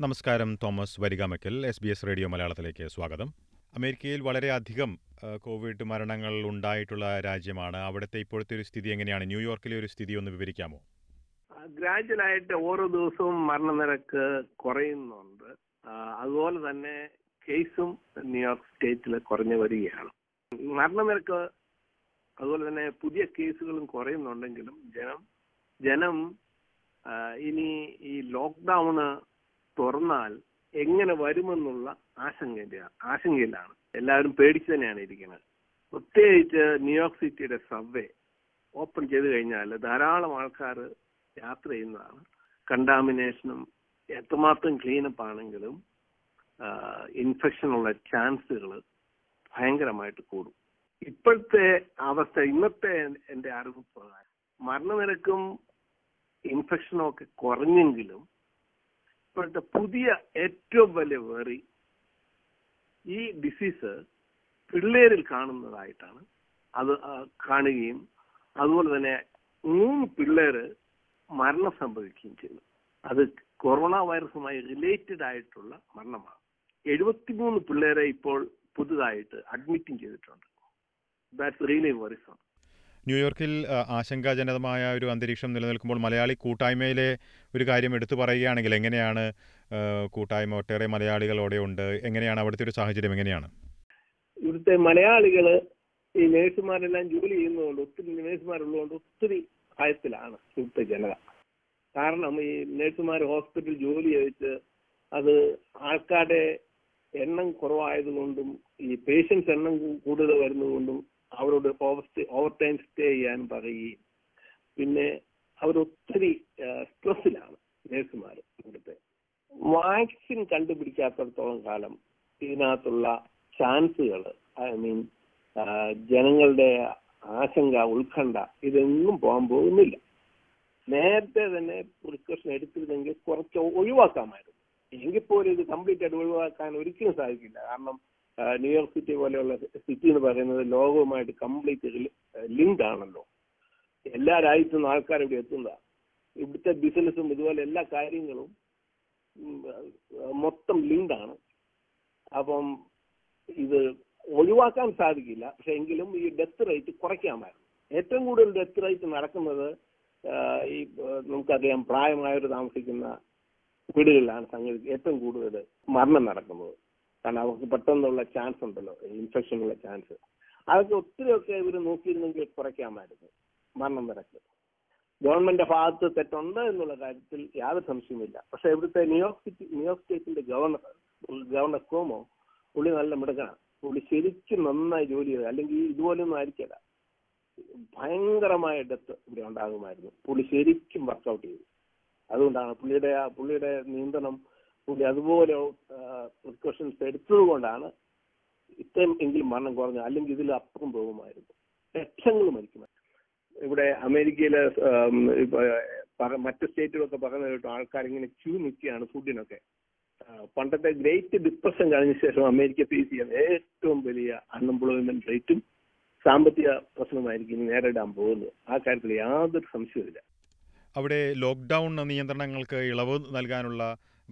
നമസ്കാരം Thomas Varikamakkal S B S radio മലയാളത്തിലേക്ക് സ്വാഗതം. അമേരിക്കയിൽ വളരെയധികം കോവിഡ് മരണങ്ങൾ ഉണ്ടായിട്ടുള്ള രാജ്യമാണ്. അവിടുത്തെ ഇപ്പോഴത്തെ ഒരു സ്ഥിതി എങ്ങനെയാണ്? ന്യൂയോർക്കിലെ ഒരു സ്ഥിതി ഒന്ന് വിവരിക്കാമോ? ഗ്രാജുവലായിട്ട് ഓരോ ദിവസവും മരണനിരക്ക് കുറയുന്നുണ്ട്. അതുപോലെ തന്നെ കേസും ന്യൂയോർക്ക് സ്റ്റേറ്റിൽ കുറഞ്ഞു വരികയാണ്. മരണനിരക്ക് അതുപോലെ തന്നെ പുതിയ കേസുകളും കുറയുന്നുണ്ടെങ്കിലും ജനം ജനം ഇനി ഈ ലോക്ക്ഡൌണ് തുറന്നാൽ എങ്ങനെ വരുമെന്നുള്ള ആശങ്ക ആശങ്കയിലാണ്. എല്ലാവരും പേടിച്ചു തന്നെയാണ് ഇരിക്കുന്നത്. പ്രത്യേകിച്ച് ന്യൂയോർക്ക് സിറ്റിയുടെ സബ്വേ ഓപ്പൺ ചെയ്ത് കഴിഞ്ഞാൽ ധാരാളം ആൾക്കാർ യാത്ര ചെയ്യുന്നതാണ്. കണ്ടാമിനേഷനും എത്രമാത്രം ക്ലീനപ്പ് ആണെങ്കിലും ഇൻഫെക്ഷനുള്ള ചാൻസുകൾ ഭയങ്കരമായിട്ട് കൂടും. ഇപ്പോഴത്തെ അവസ്ഥ ഇന്നത്തെ എന്റെ അറിവ് പ്രകാരം മരണനിരക്കും ഇൻഫെക്ഷനും ഒക്കെ കുറഞ്ഞെങ്കിലും ഇപ്പോഴത്തെ പുതിയ ഏറ്റവും വലിയ വേറി ഈ ഡിസീസ് പിള്ളേരിൽ കാണുന്നതായിട്ടാണ്. അത് കാണുകയും അതുപോലെ തന്നെ മൂന്ന് പിള്ളേര് മരണം സംഭവിക്കുകയും ചെയ്തു അത് കൊറോണ വൈറസുമായി റിലേറ്റഡ് ആയിട്ടുള്ള മരണമാണ്. എഴുപത്തിമൂന്ന് പിള്ളേരെ ഇപ്പോൾ പുതുതായിട്ട് അഡ്മിറ്റും ചെയ്തിട്ടുണ്ട്. ദാറ്റ്സ് റിയലി വറിസം ന്യൂയോർക്കിൽ ആശങ്കാജനകമായ ഒരു അന്തരീക്ഷം നിലനിൽക്കുമ്പോൾ മലയാളി കൂട്ടായ്മയിലെ ഒരു കാര്യം എടുത്തു പറയുകയാണെങ്കിൽ എങ്ങനെയാണ് കൂട്ടായ്മ? ഒട്ടേറെ മലയാളികളോടെ ഉണ്ട്. എങ്ങനെയാണ് അവിടുത്തെ ഒരു സാഹചര്യം? എങ്ങനെയാണ്? ഇവിടുത്തെ മലയാളികൾ ഈ നേഴ്സുമാരെല്ലാം ജോലി ചെയ്യുന്നതുകൊണ്ട് ഒത്തിരി നേഴ്സുമാരുള്ളതുകൊണ്ട് ഒത്തിരി ഭയത്തിലാണ് ഇവിടുത്തെ ജനത. കാരണം ഈ നേഴ്സുമാർ ഹോസ്പിറ്റൽ ജോലി ചെയ്തിട്ട് അത് ആൾക്കാരുടെ എണ്ണം കുറവായതുകൊണ്ടും ഈ പേഷ്യൻസ് എണ്ണം കൂടുതൽ വരുന്നതുകൊണ്ടും അവരോട് ഓവർ ഓവർ ടൈം സ്റ്റേ ചെയ്യാൻ പറയുകയും. പിന്നെ അവരൊത്തിരി സ്ട്രെസ്സിലാണ് നേഴ്സുമാർ ഇവിടുത്തെ. വാക്സിൻ കണ്ടുപിടിക്കാത്തടത്തോളം കാലം ഇതിനകത്തുള്ള ചാൻസുകൾ ഐ മീൻ ജനങ്ങളുടെ ആശങ്ക ഉത്കണ്ഠ ഇതൊന്നും പോകാൻ പോകുന്നില്ല. നേരത്തെ തന്നെ പ്രിക്കോഷൻ എടുത്തിരുന്നെങ്കിൽ കുറച്ച് ഒഴിവാക്കാമായിരുന്നു. എങ്കിൽ പോലും ഇത് കംപ്ലീറ്റ് ആയിട്ട് ഒഴിവാക്കാൻ ഒരിക്കലും സാധിക്കില്ല. കാരണം ന്യൂയോർക്ക് സിറ്റി പോലെയുള്ള സിറ്റി എന്ന് പറയുന്നത് ലോകവുമായിട്ട് കംപ്ലീറ്റ് ലിങ്ക് ആണല്ലോ. എല്ലാ രാജ്യത്തും ആൾക്കാർ ഇവിടെ എത്തുന്നതാണ് ഇവിടുത്തെ ബിസിനസ്സും ഇതുപോലെ എല്ലാ കാര്യങ്ങളും മൊത്തം ലിങ്ക് ആണ്. അപ്പം ഇത് ഒഴിവാക്കാൻ സാധിക്കില്ല. പക്ഷെ എങ്കിലും ഈ ഡെത്ത് റേറ്റ് കുറയ്ക്കാമായിരുന്നു. ഏറ്റവും കൂടുതൽ ഡെത്ത് റേറ്റ് നടക്കുന്നത് ഈ നമുക്കറിയാം പ്രായമായവർ താമസിക്കുന്ന വീടുകളിലാണ് സംഗതി ഏറ്റവും കൂടുതൽ മരണം നടക്കുന്നത്. കാരണം അവർക്ക് പെട്ടെന്നുള്ള ചാൻസ് ഉണ്ടല്ലോ ഇൻഫെക്ഷൻ ഉള്ള ചാൻസ് അതൊക്കെ ഒത്തിരിയൊക്കെ ഇവർ നോക്കിയിരുന്നെങ്കിൽ കുറയ്ക്കാമായിരുന്നു മരണം നിരക്ക് ഗവൺമെന്റ് ഭാഗത്ത് തെറ്റുണ്ട് എന്നുള്ള കാര്യത്തിൽ യാതൊരു സംശയമില്ല പക്ഷെ ഇവിടുത്തെ New York city New York സ്റ്റേറ്റിന്റെ ഗവർണർ ഗവർണർ കോമോ പുള്ളി നല്ല മിടുക്കനാണ്. പുള്ളി ശരിക്കും നന്നായി ജോലി ചെയ്ത്. അല്ലെങ്കിൽ ഇതുപോലൊന്നും ആയിരിക്കില്ല. ഭയങ്കരമായ ഡെത്ത് ഇവിടെ ഉണ്ടാകുമായിരുന്നു. പുള്ളി ശരിക്കും വർക്കൗട്ട് ചെയ്തു. അതുകൊണ്ടാണ് പുള്ളിയുടെ ആ പുള്ളിയുടെ നിയന്ത്രണം പുള്ളി അതുപോലെ പ്രിക്കോഷൻസ് എടുത്തത് കൊണ്ടാണ് ഇത്രയും എങ്കിലും മരണം കുറഞ്ഞത്. അല്ലെങ്കിൽ ഇതിൽ അപ്പുറം പോകുമായിരുന്നു. ലക്ഷങ്ങൾ മരിക്കുമായിരുന്നു. ഇവിടെ അമേരിക്കയിലെ മറ്റു സ്റ്റേറ്റുകളൊക്കെ പറഞ്ഞു കേട്ടോ ആൾക്കാർ ഇങ്ങനെ ക്യൂ നിൽക്കുകയാണ് ഫുഡിനൊക്കെ. പണ്ടത്തെ ഗ്രേറ്റ് ഡിപ്രഷൻ കഴിഞ്ഞ ശേഷം അമേരിക്ക ഫേസ് ചെയ്യുന്ന ഏറ്റവും വലിയ അൺഎംപ്ലോയ്മെന്റ് റേറ്റും സാമ്പത്തിക പ്രശ്നമായിരിക്കും നേരിടാൻ പോകുന്നത്. ആ കാര്യത്തിൽ യാതൊരു സംശയവുമില്ല. അവിടെ ലോക്ക്ഡൌൺ നിയന്ത്രണങ്ങൾക്ക് ഇളവ് നൽകാനുള്ള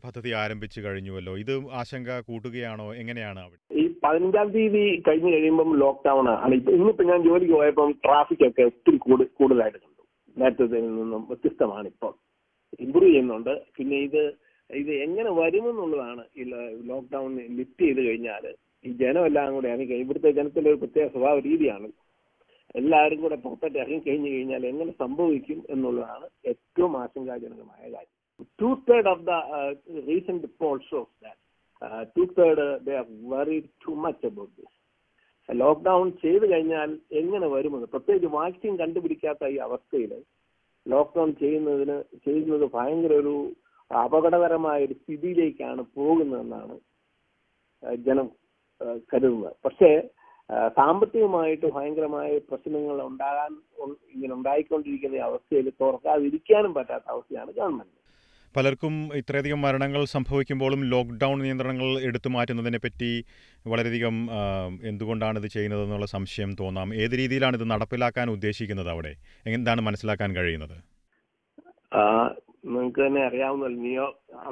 പദ്ധതി ആരംഭിച്ചു കഴിഞ്ഞുവല്ലോ. ഇത് ആശങ്ക കൂട്ടുകയാണോ? എങ്ങനെയാണ് അവിടെ? ഈ പതിനഞ്ചാം തീയതി കഴിഞ്ഞു കഴിയുമ്പം ലോക്ക്ഡൌൺ ആണ് ഇപ്പൊ ഇന്നിപ്പോ ഞാൻ ജോലിക്ക് പോയപ്പം ട്രാഫിക് ഒക്കെ ഒത്തിരി കൂടു- കൂടുതലായിട്ട് കണ്ടു. നേരത്തെ നിന്നും വ്യത്യസ്തമാണ് ഇപ്പോൾ. ഇമ്പ്രൂവ് ചെയ്യുന്നുണ്ട്. പിന്നെ ഇത് ഇത് എങ്ങനെ വരുമെന്നുള്ളതാണ് ഈ ലോക്ക്ഡൌൺ ലിഫ്റ്റ് ചെയ്ത് കഴിഞ്ഞാൽ ഈ ജനമെല്ലാം കൂടെ ഇറങ്ങി ഇവിടുത്തെ ജനത്തിന്റെ ഒരു പ്രത്യേക സ്വഭാവ രീതിയാണ്. എല്ലാവരും കൂടെ പുറത്തോട്ട് ഇറങ്ങി കഴിഞ്ഞു കഴിഞ്ഞാൽ എങ്ങനെ സംഭവിക്കും എന്നുള്ളതാണ് ഏറ്റവും ആശങ്കാജനകമായ കാര്യം. Two third of the recent poll shows that two third they are worried too much about this. Lockdown ചെയ്തു കഴിഞ്ഞാൽ എങ്ങനെ വരുമെന്ന്? പ്രത്യേകിച്ച് വാക്സിൻ കണ്ടുപിടിക്കാത്ത ഈ അവസ്ഥയിൽ ലോക്ക്ഡൌൺ ചെയ്യുന്നതിന് ചെയ്യുന്നത് ഭയങ്കര ഒരു അപകടകരമായ ഒരു സ്ഥിതിയിലേക്കാണ് പോകുന്നതെന്നാണ് ജനം കരുതുന്നത്. പക്ഷേ സാമ്പത്തികമായിട്ട് ഭയങ്കരമായ പ്രശ്നങ്ങൾ ഉണ്ടാകാൻ ഇങ്ങനെ ഉണ്ടായിക്കൊണ്ടിരിക്കുന്ന അവസ്ഥയിൽ തുറക്കാതിരിക്കാനും പറ്റാത്ത അവസ്ഥയാണ് ഗവൺമെന്റ്. പലർക്കും ഇത്രയധികം മരണങ്ങൾ സംഭവിക്കുമ്പോഴും ലോക്ക്ഡൗൺ നിയന്ത്രണങ്ങൾ എടുത്തു മാറ്റുന്നതിനെ പറ്റി വളരെയധികം എന്തുകൊണ്ടാണ് ഇത് ചെയ്യുന്നതെന്നുള്ള സംശയം തോന്നാം. ഏത് രീതിയിലാണ് ഇത് നടപ്പിലാക്കാൻ ഉദ്ദേശിക്കുന്നത് അവിടെ? എന്താണ് മനസ്സിലാക്കാൻ കഴിയുന്നത്? നിങ്ങൾക്ക് തന്നെ അറിയാവുന്ന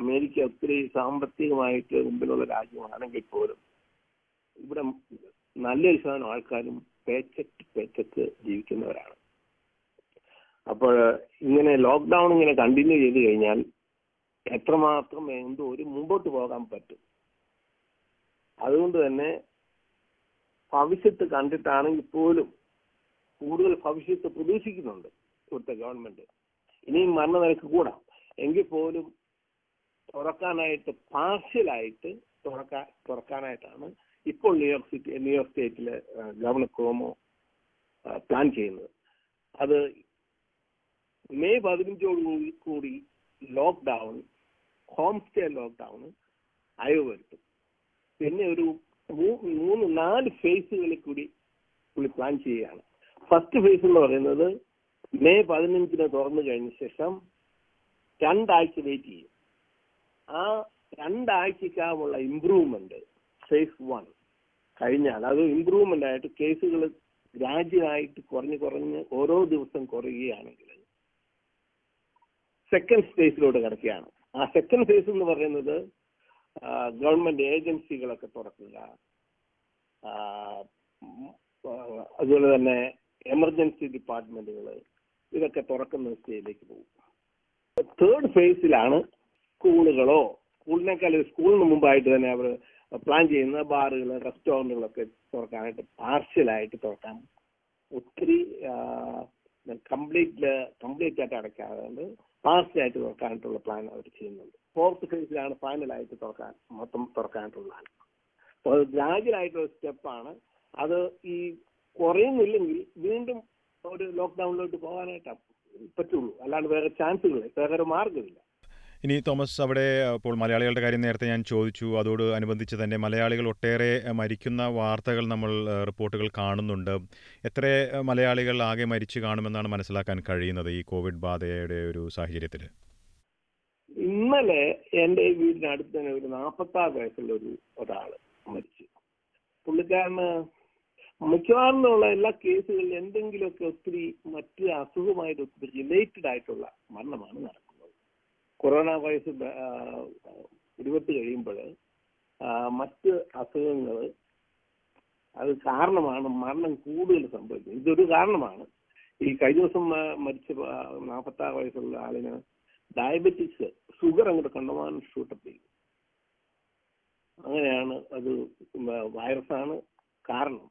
അമേരിക്ക ഒത്തിരി സാമ്പത്തികമായിട്ട് മുമ്പിലുള്ള രാജ്യമാണെങ്കിൽ പോലും ഇവിടെ നല്ലൊരു ശതമാനം ആൾക്കാരും ജീവിക്കുന്നവരാണ്. അപ്പോൾ ഇങ്ങനെ ലോക്ക്ഡൌൺ ഇങ്ങനെ കണ്ടിന്യൂ ചെയ്ത് കഴിഞ്ഞാൽ എത്രമാത്രം ഒരു മുമ്പോട്ട് പോകാൻ പറ്റും. അതുകൊണ്ട് തന്നെ ഭവിഷ്യത്ത് കണ്ടിട്ടാണെങ്കിൽ പോലും കൂടുതൽ ഭവിഷ്യത്ത് പ്രതീക്ഷിക്കുന്നുണ്ട് ഇവിടുത്തെ ഗവൺമെന്റ് ഇനിയും മരണനിരക്ക് കൂടാം. എങ്കിൽ പോലും തുറക്കാനായിട്ട് പാർഷ്യലായിട്ട് തുറക്കാൻ തുറക്കാനായിട്ടാണ് ഇപ്പോൾ New York city New York സ്റ്റേറ്റിലെ governor Cuomo plan ചെയ്യുന്നത്. അത് മെയ് പതിനഞ്ചോട് കൂടി കൂടി ലോക്ക്ഡൗൺ ഹോം സ്റ്റേ ലോക്ക്ഡൗൺ അയവ് വരുത്തും. പിന്നെ ഒരു മൂന്ന് നാല് ഫേസുകളിൽ കൂടി പുള്ളി പ്ലാൻ ചെയ്യുകയാണ്. ഫസ്റ്റ് ഫേസ് എന്ന് പറയുന്നത് മെയ് പതിനഞ്ചിന് തുറന്നു കഴിഞ്ഞ ശേഷം രണ്ടാഴ്ച വെയിറ്റ് ചെയ്യും. ആ രണ്ടാഴ്ചക്കാമുള്ള ഇംപ്രൂവ്മെന്റ് ഫേസ് വൺ കഴിഞ്ഞാൽ അത് ഇമ്പ്രൂവ്മെന്റ് ആയിട്ട് കേസുകൾ ഗ്രാജുവലായിട്ട് കുറഞ്ഞ് കുറഞ്ഞ് ഓരോ ദിവസം കുറയുകയാണെങ്കിൽ സെക്കൻഡ് ഫേസിലോട്ട് കിടക്കുകയാണ്. ആ സെക്കൻഡ് ഫേസ് എന്ന് പറയുന്നത് ഗവൺമെന്റ് ഏജൻസികളൊക്കെ തുറക്കുക അതുപോലെ തന്നെ എമർജൻസി ഡിപ്പാർട്ട്മെന്റുകൾ ഇതൊക്കെ തുറക്കുന്ന സ്റ്റേജിലേക്ക് പോകും. തേർഡ് ഫേസിലാണ് സ്കൂളുകളോ സ്കൂളിനേക്കാൾ സ്കൂളിന് മുമ്പായിട്ട് തന്നെ അവർ പ്ലാൻ ചെയ്യുന്ന ബാറുകൾ റെസ്റ്റോറന്റുകളൊക്കെ തുറക്കാനായിട്ട് പാർഷ്യലായിട്ട് തുറക്കാൻ ഒത്തിരി കംപ്ലീറ്റ് കംപ്ലീറ്റ് ആയിട്ട് അടയ്ക്കാതെ പാർഷ്യലായിട്ട് തുറക്കാനായിട്ടുള്ള പ്ലാൻ അവർ ചെയ്യുന്നുണ്ട്. ഫോർത്ത് ഫേസിലാണ് ഫൈനലായിട്ട് തുറക്കാൻ മൊത്തം തുറക്കാനായിട്ടുള്ള പ്ലാൻ. അപ്പോൾ അത് ഗ്രാജുവലായിട്ടുള്ള സ്റ്റെപ്പാണ് അത് ഈ കുറയുന്നില്ലെങ്കിൽ വീണ്ടും ഒരു ലോക്ക്ഡൌണിലോട്ട് പോകാനായിട്ട് പറ്റുള്ളൂ. അല്ലാണ്ട് വേറെ ചാൻസുകൾ വേറെ ഒരു മാർഗമില്ല ഇനി തോമസ് അവിടെ ഇപ്പോൾ മലയാളികളുടെ കാര്യം നേരത്തെ ഞാൻ ചോദിച്ചു. അതോട് അനുബന്ധിച്ച് തന്നെ മലയാളികൾ ഒട്ടേറെ മരിക്കുന്ന വാർത്തകൾ നമ്മൾ റിപ്പോർട്ടുകൾ കാണുന്നുണ്ട്. എത്ര മലയാളികൾ ആകെ മരിച്ചു കാണുമെന്നാണ് മനസ്സിലാക്കാൻ കഴിയുന്നത് ഈ കോവിഡ് ബാധയുടെ ഒരു സാഹചര്യത്തിൽ? ഇന്നലെ എന്റെ വീടിനടുത്ത് തന്നെ ഒരു നാൽപ്പത്തി ആറ് വയസ്സുള്ള ഒരു ഒരാൾ മരിച്ചു. പുള്ളിക്കാരന് മിക്കവാറും ഉള്ള എല്ലാ കേസുകളിലും എന്തെങ്കിലുമൊക്കെ ഒത്തിരി മറ്റ് അസുഖമായിട്ട് ഒത്തിരി റിലേറ്റഡ് ആയിട്ടുള്ള മരണമാണ് നടക്കുന്നത് കൊറോണ വൈറസ് ഇരുപത്തി കഴിയുമ്പോൾ മറ്റ് അസുഖങ്ങൾ അത് കാരണമാണ് മരണം കൂടുതൽ സംഭവിക്കുന്നത്. ഇതൊരു കാരണമാണ്. ഈ കഴിഞ്ഞ ദിവസം മരിച്ച നാൽപ്പത്തി ആറ് വയസ്സുള്ള ആളിന് ഡയബറ്റിക്സ് ഷുഗർ അങ്ങോട്ട് കണ്ടമാനം ഷൂട്ടപ്പ് ചെയ്തു. അങ്ങനെയാണ് അത് വൈറസാണ് കാരണം.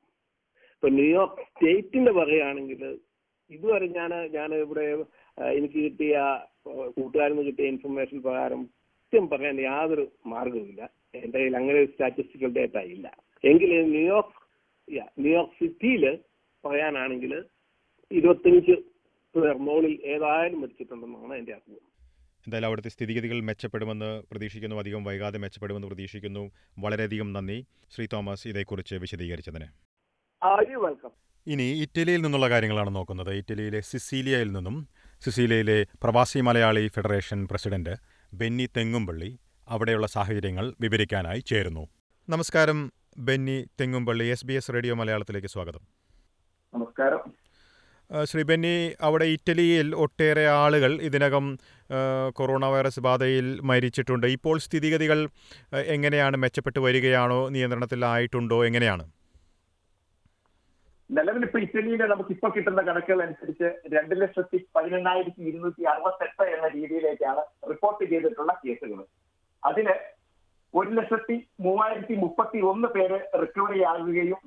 ഇപ്പൊ ന്യൂയോർക്ക് സ്റ്റേറ്റിന്റെ പറയുകയാണെങ്കിൽ ഇതുവരെ ഞാൻ ഞാൻ ഇവിടെ എനിക്ക് കിട്ടിയ കൂട്ടുകാരിൽ നിന്ന് കിട്ടിയ ഇൻഫർമേഷൻ പ്രകാരം കൃത്യം പറയാൻ യാതൊരു മാർഗവുമില്ല എന്റെ കയ്യിൽ അങ്ങനെ ഒരു സ്റ്റാറ്റിസ്റ്റിക്കൽ ഡേറ്റ ഇല്ല. എങ്കിൽ ന്യൂയോർക്ക് ന്യൂയോർക്ക് സിറ്റിയിൽ പറയാനാണെങ്കിൽ ഇരുപത്തിയഞ്ച് പേർ മോളിൽ ഏതായാലും മരിച്ചിട്ടുണ്ടെന്നാണ് എന്റെ അറിവ് എന്തായാലും അവിടുത്തെ സ്ഥിതിഗതികൾ മെച്ചപ്പെടുമെന്ന് പ്രതീക്ഷിക്കുന്നു. അധികം വൈകാതെ മെച്ചപ്പെടുമെന്ന് പ്രതീക്ഷിക്കുന്നു. വളരെയധികം നന്ദി. ശ്രീ തോമസ് ഇതേക്കുറിച്ച് വിശദീകരിച്ചതിന്. വെൽക്കം ഇനി ഇറ്റലിയിൽ നിന്നുള്ള കാര്യങ്ങളാണ് നോക്കുന്നത്. ഇറ്റലിയിലെ സിസീലിയയിൽ നിന്നും സിസീലിയയിലെ പ്രവാസി മലയാളി ഫെഡറേഷൻ പ്രസിഡന്റ് ബെന്നി തെങ്ങുംപള്ളി അവിടെയുള്ള സാഹചര്യങ്ങൾ വിവരിക്കാനായി ചേരുന്നു. നമസ്കാരം. Benny Thengumpally S B S radio മലയാളത്തിലേക്ക് സ്വാഗതം. നമസ്കാരം. ശ്രീ ബെന്നി അവിടെ ഇറ്റലിയിൽ ഒട്ടേറെ ആളുകൾ ഇതിനകം കൊറോണ വൈറസ് ബാധയിൽ മരിച്ചിട്ടുണ്ട്. ഇപ്പോൾ സ്ഥിതിഗതികൾ എങ്ങനെയാണ്? മെച്ചപ്പെട്ടു വരികയാണോ? നിയന്ത്രണത്തിലായിട്ടുണ്ടോ? എങ്ങനെയാണ്? നിലവിൽ ഇപ്പൊ ഇറ്റലിയിലെ നമുക്ക് ഇപ്പൊ കിട്ടുന്ന കണക്കുകൾ അനുസരിച്ച് രണ്ട് ലക്ഷത്തി പതിനെണ്ണായിരത്തി ഇരുന്നൂറ്റി അറുപത്തെട്ട് എന്ന രീതിയിലേക്കാണ് റിപ്പോർട്ട് ചെയ്തിട്ടുള്ള കേസുകൾ. അതിൽ ഒരു ലക്ഷത്തി മൂവായിരത്തി മുപ്പത്തി ഒന്ന് പേര് റിക്കവറി ആകുകയും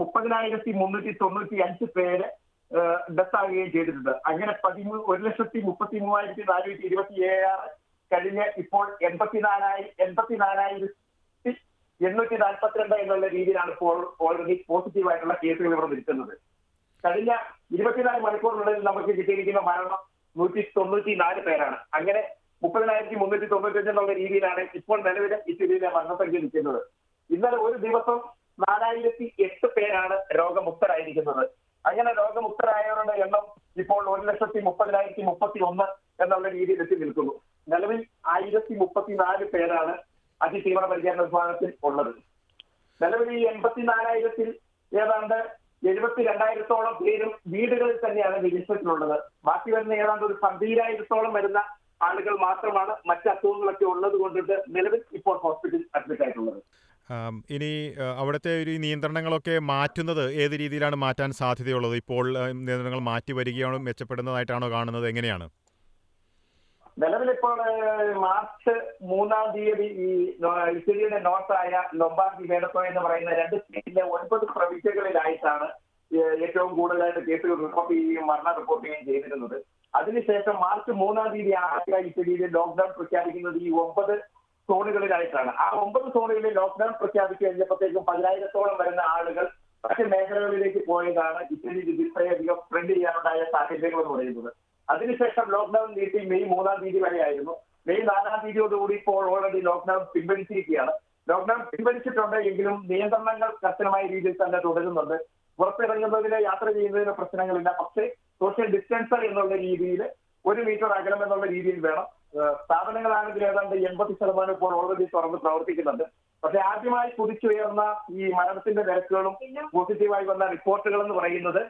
മുപ്പതിനായിരത്തി മുന്നൂറ്റി തൊണ്ണൂറ്റി അഞ്ച് പേര് ഡെത്ത് ആകുകയും ചെയ്തിട്ടുണ്ട്. അങ്ങനെ പതിമൂ ഒരു ലക്ഷത്തി മുപ്പത്തി മൂവായിരത്തി നാനൂറ്റി ഇരുപത്തി ഏഴ് കഴിഞ്ഞ് ഇപ്പോൾ എൺപത്തിനാലായി എൺപത്തിനാലായിരത്തി എണ്ണൂറ്റി നാൽപ്പത്തിരണ്ട് എന്നുള്ള രീതിയിലാണ് ഇപ്പോൾ ഓൾറെഡി പോസിറ്റീവ് ആയിട്ടുള്ള കേസുകൾ ഇവിടെ നിൽക്കുന്നത്. കഴിഞ്ഞ ഇരുപത്തിനാല് മണിക്കൂറിനുള്ളിൽ നമുക്ക് കിട്ടിയിരിക്കുന്ന മരണം നൂറ്റി തൊണ്ണൂറ്റി നാല് പേരാണ്. അങ്ങനെ മുപ്പതിനായിരത്തി മുന്നൂറ്റി തൊണ്ണൂറ്റി അഞ്ച് എന്നുള്ള രീതിയിലാണ് ഇപ്പോൾ നിലവിലെ ഇറ്റലിയിലെ മരണസംഖ്യ നിൽക്കുന്നത്. ഇന്നലെ ഒരു ദിവസം നാലായിരത്തി എട്ട് പേരാണ് രോഗമുക്തരായിരിക്കുന്നത്. അങ്ങനെ രോഗമുക്തരായവരുടെ എണ്ണം ഇപ്പോൾ ഒരു ലക്ഷത്തി മുപ്പതിനായിരത്തി മുപ്പത്തി ഒന്ന് എന്നുള്ള രീതിയിൽ എത്തി നിൽക്കുന്നു. നിലവിൽ ആയിരത്തി മുപ്പത്തിനാല് പേരാണ് അതിതീവ്ര പരിചരണ വിഭാഗത്തിൽ ഉള്ളത്. നിലവിൽ ഈ എൺപത്തിനാലായിരത്തിൽ ഏതാണ്ട് എഴുപത്തി രണ്ടായിരത്തോളം പേരും വീടുകളിൽ തന്നെയാണ് നിരീക്ഷണത്തിലുള്ളത് ബാക്കി വരുന്ന ഏതാണ്ട് ഒരു പന്തീരായിരത്തോളം വരുന്ന ആളുകൾ മാത്രമാണ് മറ്റ് അസുഖങ്ങളൊക്കെ ഉള്ളത് കൊണ്ടിട്ട് നിലവിൽ ഇപ്പോൾ ഹോസ്പിറ്റലിൽ അഡ്മിറ്റ് ആയിട്ടുള്ളത്. ഇനി അവിടുത്തെ ഒരു നിയന്ത്രണങ്ങളൊക്കെ മാറ്റുന്നത് ഏത് രീതിയിലാണ് മാറ്റാൻ സാധ്യതയുള്ളത്? ഇപ്പോൾ നിയന്ത്രണങ്ങൾ മാറ്റി വരികയാണോ മെച്ചപ്പെടുന്നതായിട്ടാണോ കാണുന്നത്? എങ്ങനെയാണ്? നിലവിലിപ്പോൾ മാർച്ച് മൂന്നാം തീയതി ഈ ഇറ്റലിയുടെ നോർത്തായ ലൊംബാർഡി വേഡത്തോ എന്ന് പറയുന്ന രണ്ട് സ്റ്റേറ്റിലെ ഒൻപത് പ്രവിശ്യകളിലായിട്ടാണ് ഏറ്റവും കൂടുതലായിട്ട് കേസുകൾ റിപ്പോർട്ട് ചെയ്യുകയും മരണ റിപ്പോർട്ട് ചെയ്യുകയും ചെയ്തിരുന്നത്. അതിനുശേഷം മാർച്ച് മൂന്നാം തീയതി ആകെ ഇറ്റലിയിൽ ലോക്ക്ഡൌൺ പ്രഖ്യാപിക്കുന്നത് ഈ ഒമ്പത് സോണുകളിലായിട്ടാണ്. ആ ഒമ്പത് സോണുകളിൽ ലോക്ക്ഡൌൺ പ്രഖ്യാപിച്ചു കഴിഞ്ഞപ്പോഴത്തേക്കും പതിനായിരത്തോളം വരുന്ന ആളുകൾ മറ്റ് മേഖലകളിലേക്ക് പോയതാണ് ഇറ്റലിയിൽ ഇത് ഇത്രയധികം സ്പ്രെഡ് ചെയ്യാനുണ്ടായ സാഹചര്യങ്ങൾ എന്ന് പറയുന്നത്. അതിനുശേഷം ലോക്ക്ഡൌൺ നീട്ടി മെയ് മൂന്നാം തീയതി വരെയായിരുന്നു. മെയ് നാലാം തീയതിയോടുകൂടി ഇപ്പോൾ ഓൾറെഡി ലോക്ക്ഡൌൺ പിൻവലിച്ചിരിക്കുകയാണ്. ലോക്ക്ഡൌൺ പിൻവലിച്ചിട്ടുണ്ട് എങ്കിലും നിയന്ത്രണങ്ങൾ കർശനമായ രീതിയിൽ തന്നെ തുടരുന്നുണ്ട്. പുറത്തിറങ്ങുന്നതിന് യാത്ര ചെയ്യുന്നതിന് പ്രശ്നങ്ങളില്ല. പക്ഷേ സോഷ്യൽ ഡിസ്റ്റൻസർ എന്നുള്ള രീതിയിൽ ഒരു മീറ്റർ അകലം എന്നുള്ള രീതിയിൽ വേണം. സ്ഥാപനങ്ങളാണെങ്കിൽ ഏതാണ്ട് എൺപത് ശതമാനം ഇപ്പോൾ ഓൾറെഡി തുറന്ന് പ്രവർത്തിക്കുന്നുണ്ട്. പക്ഷെ ആദ്യമായി കുതിച്ചുയർന്ന ഈ മരണത്തിന്റെ നിരക്കുകളും പോസിറ്റീവായി വന്ന റിപ്പോർട്ടുകൾ എന്ന് പറയുന്നത്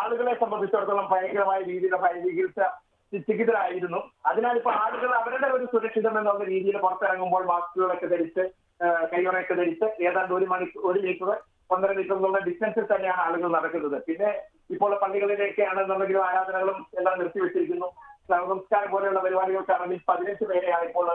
ആളുകളെ സംബന്ധിച്ചിടത്തോളം ഭയങ്കരമായ രീതിയിലുള്ള ചികിത്സ ചികിത്സരായിരുന്നു അതിനാൽ ഇപ്പൊ ആളുകൾ അവരുടെ ഒരു സുരക്ഷിതം എന്നുള്ള രീതിയിൽ പുറത്തിറങ്ങുമ്പോൾ മാസ്കുകളൊക്കെ ധരിച്ച് കൈയുറയൊക്കെ ധരിച്ച് ഏതാണ്ട് ഒരു മണിക്കൂർ ഒരു മീറ്റർ ഒന്നര മീറ്റർ എന്നുള്ള ഡിസ്റ്റൻസിൽ തന്നെയാണ് ആളുകൾ നടക്കുന്നത്. പിന്നെ ഇപ്പോൾ പള്ളികളിലേക്ക് ആണെന്നുണ്ടെങ്കിലും ആരാധനകളും എല്ലാം നിർത്തിവെച്ചിരിക്കുന്നു. സംസ്കാരം പോലെയുള്ള പരിപാടികൾക്കാണെങ്കിൽ പതിനഞ്ച് പേരെയാണ് ഇപ്പോൾ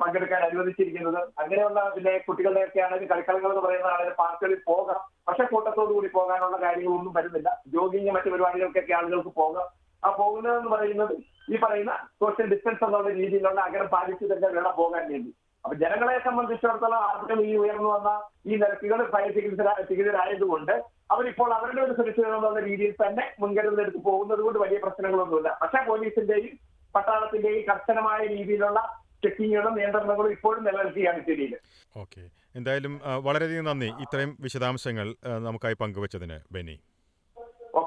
പങ്കെടുക്കാൻ അനുവദിച്ചിരിക്കുന്നത്. അങ്ങനെയുള്ള പിന്നെ കുട്ടികളുടെയൊക്കെ ആണെങ്കിൽ കളിക്കളങ്ങൾ എന്ന് പറയുന്നതാണെങ്കിൽ പാർക്കുകളിൽ പോകാം. പക്ഷെ കൂട്ടത്തോടു കൂടി പോകാനുള്ള കാര്യങ്ങളൊന്നും വരുന്നില്ല. ജോഗിങ് മറ്റു പരിപാടികൾക്കൊക്കെ ആളുകൾക്ക് പോകാം. ആ പോകുന്നതെന്ന് പറയുന്നത് ഈ പറയുന്ന സോഷ്യൽ ഡിസ്റ്റൻസ് എന്നുള്ള രീതിയിലുള്ള അകലം പാലിച്ച് തന്നെ വേണം പോകാൻ വേണ്ടി. അപ്പൊ ജനങ്ങളെ സംബന്ധിച്ചിടത്തോളം ആദ്യം ഈ ഉയർന്നു വന്ന ഈ നിരക്കുകൾ ഭയ ചികിത്സ ചികിത്സരായതുകൊണ്ട് അവരിപ്പോൾ അവരുടെ ഒരു സുരക്ഷിതം എന്നുള്ള രീതിയിൽ തന്നെ മുൻകരുതൽ എടുത്ത് പോകുന്നത് കൊണ്ട് വലിയ പ്രശ്നങ്ങളൊന്നുമില്ല. പക്ഷേ പോലീസിന്റെയും പട്ടാളത്തിന്റെയും കർശനമായ രീതിയിലുള്ള ചെക്കിങ്ങുകളും നിയന്ത്രണങ്ങളും ഇപ്പോഴും നിലനിൽക്കുകയാണ് ഇറ്റലിയിൽ ഓക്കെ. എന്തായാലും വളരെയധികം നന്ദി. ഇത്രയും വിശദാംശങ്ങൾ നമുക്കായി പങ്കുവച്ചതിന് ബെന്നി.